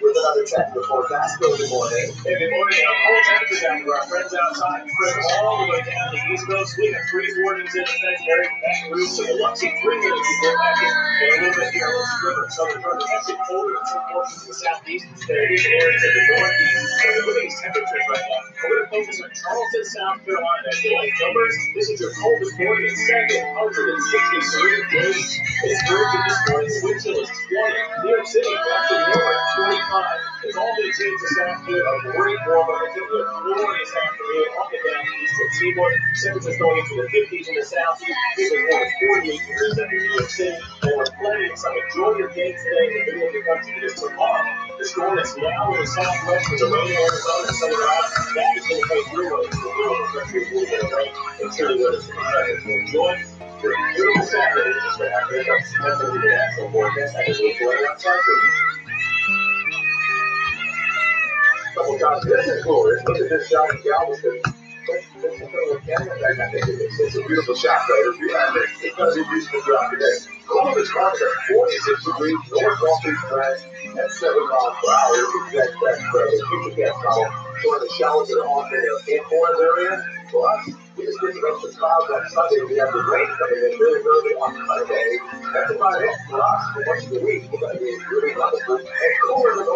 with another check before Vasco good morning. Hey, good morning. I'm Paul temperature down to Our friends outside all the way down the East Coast. We have freeze warnings in effect in Baton Rouge. So we'll watch some three minutes before back in and a little bit the river. Southern Georgia. Actually colder in some portions of the southeast. There is areas of the northeast. So look at these temperatures right now. We're going to focus on Charleston, South Carolina. Today's numbers. This is your coldest morning in 763 days. It's Georgia this morning. Wind chill is 20. New York City, back 25. It's all been changed this afternoon. A great warm up. Going to a floor this afternoon on the southeastern seaboard. Temperatures going into the 50s in the southeast. We've been warm 48 degrees in New York City. And we're planning some enjoy your day today in the middle of the country because tomorrow the storm that's now in the southwest with the rain Arizona and southern out, that is going to play through us. The middle of the country will get a rain and chilly weather to So enjoy your beautiful Saturday. Just to have this. That's what we did. Just look right outside for you. Couple times. Glorious. Look at this shot in Galveston. It's a beautiful shot, though. If you have it, it's be beautiful throughout the day. Columbus starts at 46 degrees, north northeast winds at 7 miles per hour. Exact that credit. Future gas column showing the showers that are on the inboard area. For us, we just get of the clouds on Sunday. We have the rain coming in really early on Monday. That's about it for us. For much of the week, we're going to be really wonderful and cooler than.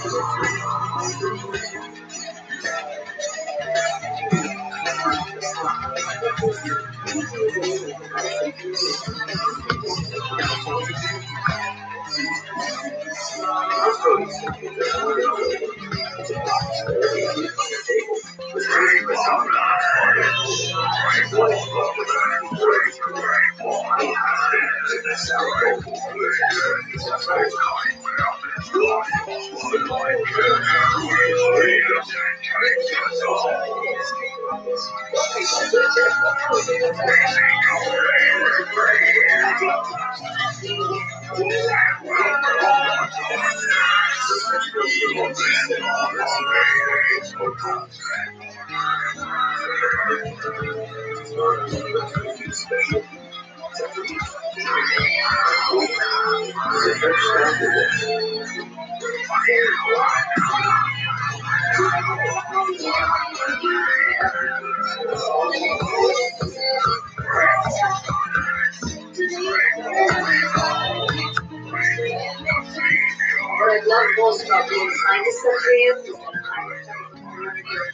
What I love most about being kind to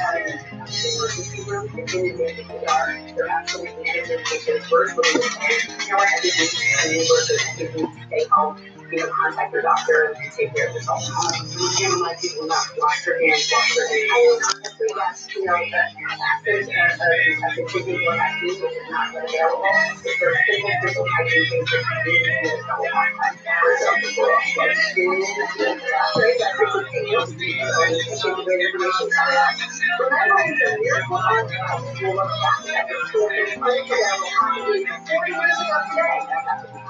Thank you you know, contact your doctor and take care of yourself. You can't let people not wash their hands, wash their hands. Hopefully that's, you know, the actors and infected people who are vaccines, which is not available. If there's simple physical hygiene things that you need do, it's double time. For example, for us, like school, doctors, that takes a few years to do, and it's information to that. Remember, it's a miracle on top of the fact that the school is 40 years ago today. That's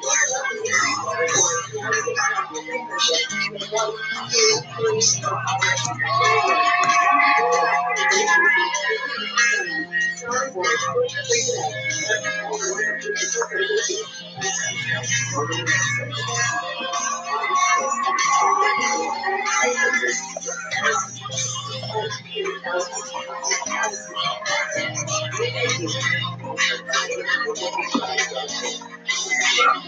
How about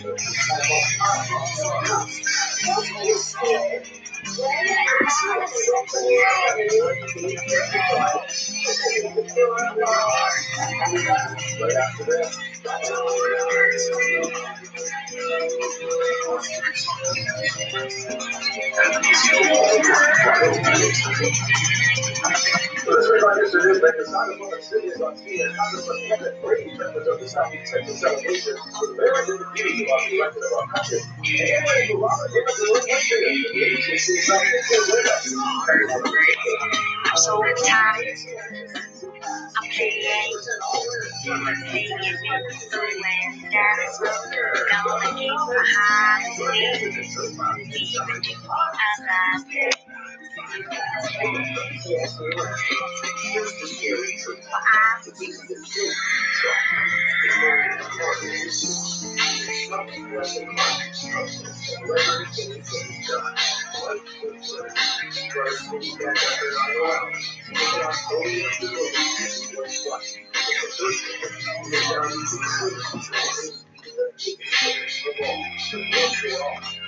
When you the room, one thing is the agency is not going to. I'm so tired. I'm paying. I'm paying you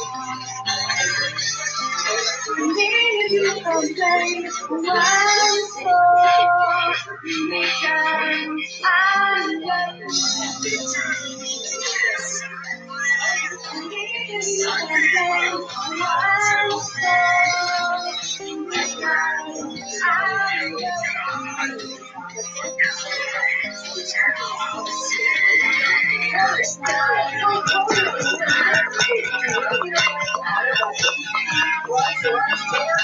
Gonna keep my heart beating. I'm trying to work. I need you. I'm looking.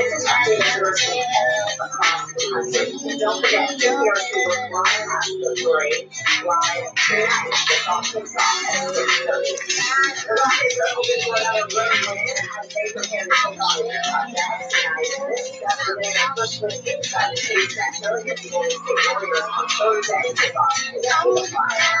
Don't forget, if you're a super fly, have the great fly experience. It's awesome sauce. The rock is open for another burn and they prepare to take on your podcast. And I discovered it at first with inside the taste that million people to take orders on Thursday. It's awesome. It's on the fire.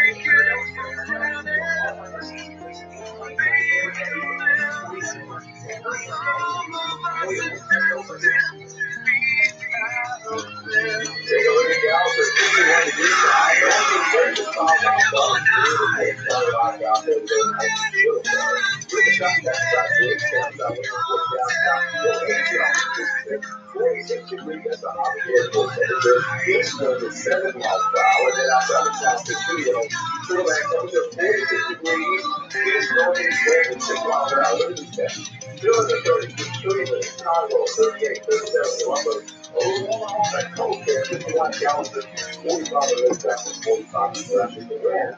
This 7 miles per hour. Then outside of South Studio, Turtleback temperature 46 degrees. This northeast wind 6 miles per hour. Look at this thing. Feeling the 30, Cleveland, Chicago, 38, 37, Columbus. Oh, that cold there, 51 gallons, 45 minutes, that's 45 minutes in the wind.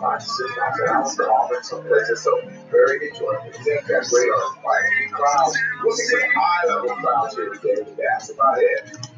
Five, six miles an hour all in some places, so very enjoyable. Think that radar, quiet crowds. We'll see high level crowds here today, that's about it.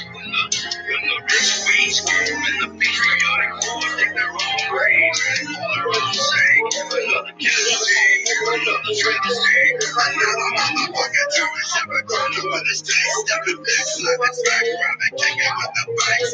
When the, the rich weeds, when the patriotic wars take their own grave, all are all saying, another casualty, another tragedy. Another motherfucking German shepherd corner with a stay stepping bitch, living back, rabbit kicking with the banks.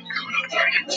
to get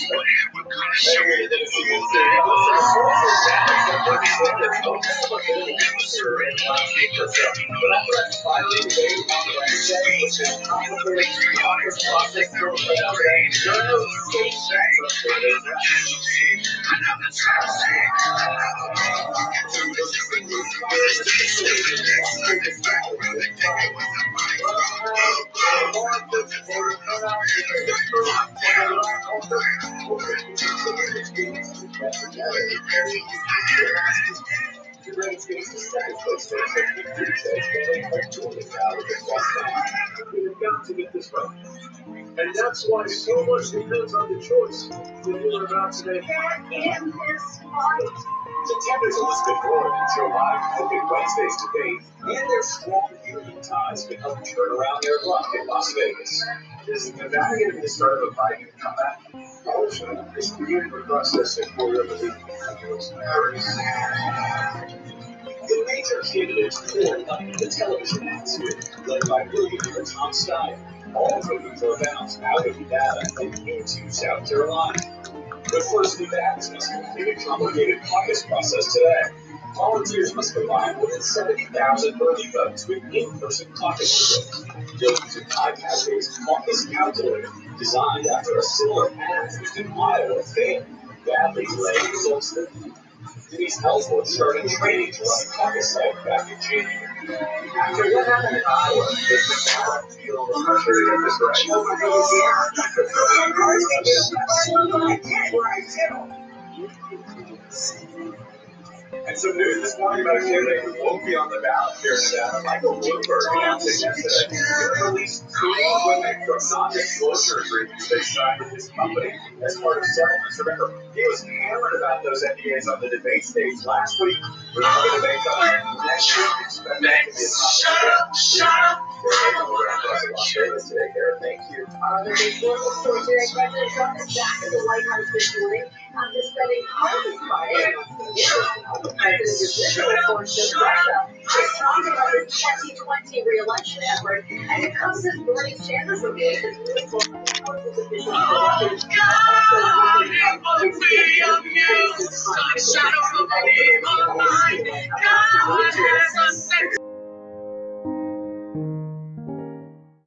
this right. And that's why so much depends on the choice that you're about to make. In this fight. There's Elizabeth Warren and Joe Biden hoping Wednesday's debate and their strong union ties can help turn around their luck in Las Vegas. Is going to be the start of a Biden comeback? Also, is the union processing for the The major candidates up the television atmosphere, led by billionaire Tom Steyer, all hoping for a bounce out of Nevada and into South Carolina. But first, Nevada's must complete a complicated caucus process today. Volunteers must combine more than 70,000 early votes with in-person caucus use an iPad-based caucus calculator designed after a similar app used in Iowa failed, badly delaying results Denise Ellsworth started training to run caucus site back in January. And some news this morning about a candidate who won't be on the ballot here Nevada, Michael Bloomberg, announced yesterday he would release three women from non-disclosure agreements they signed with his company as part of settlements. Remember, he was hammered about those NDAs on the debate stage last week. To to. Thank you. Uh, the historical story today, President back the White House this morning spending the is visual portion of Russia. About his 2020 re-election effort, and it comes as Bernie Sanders reveals his political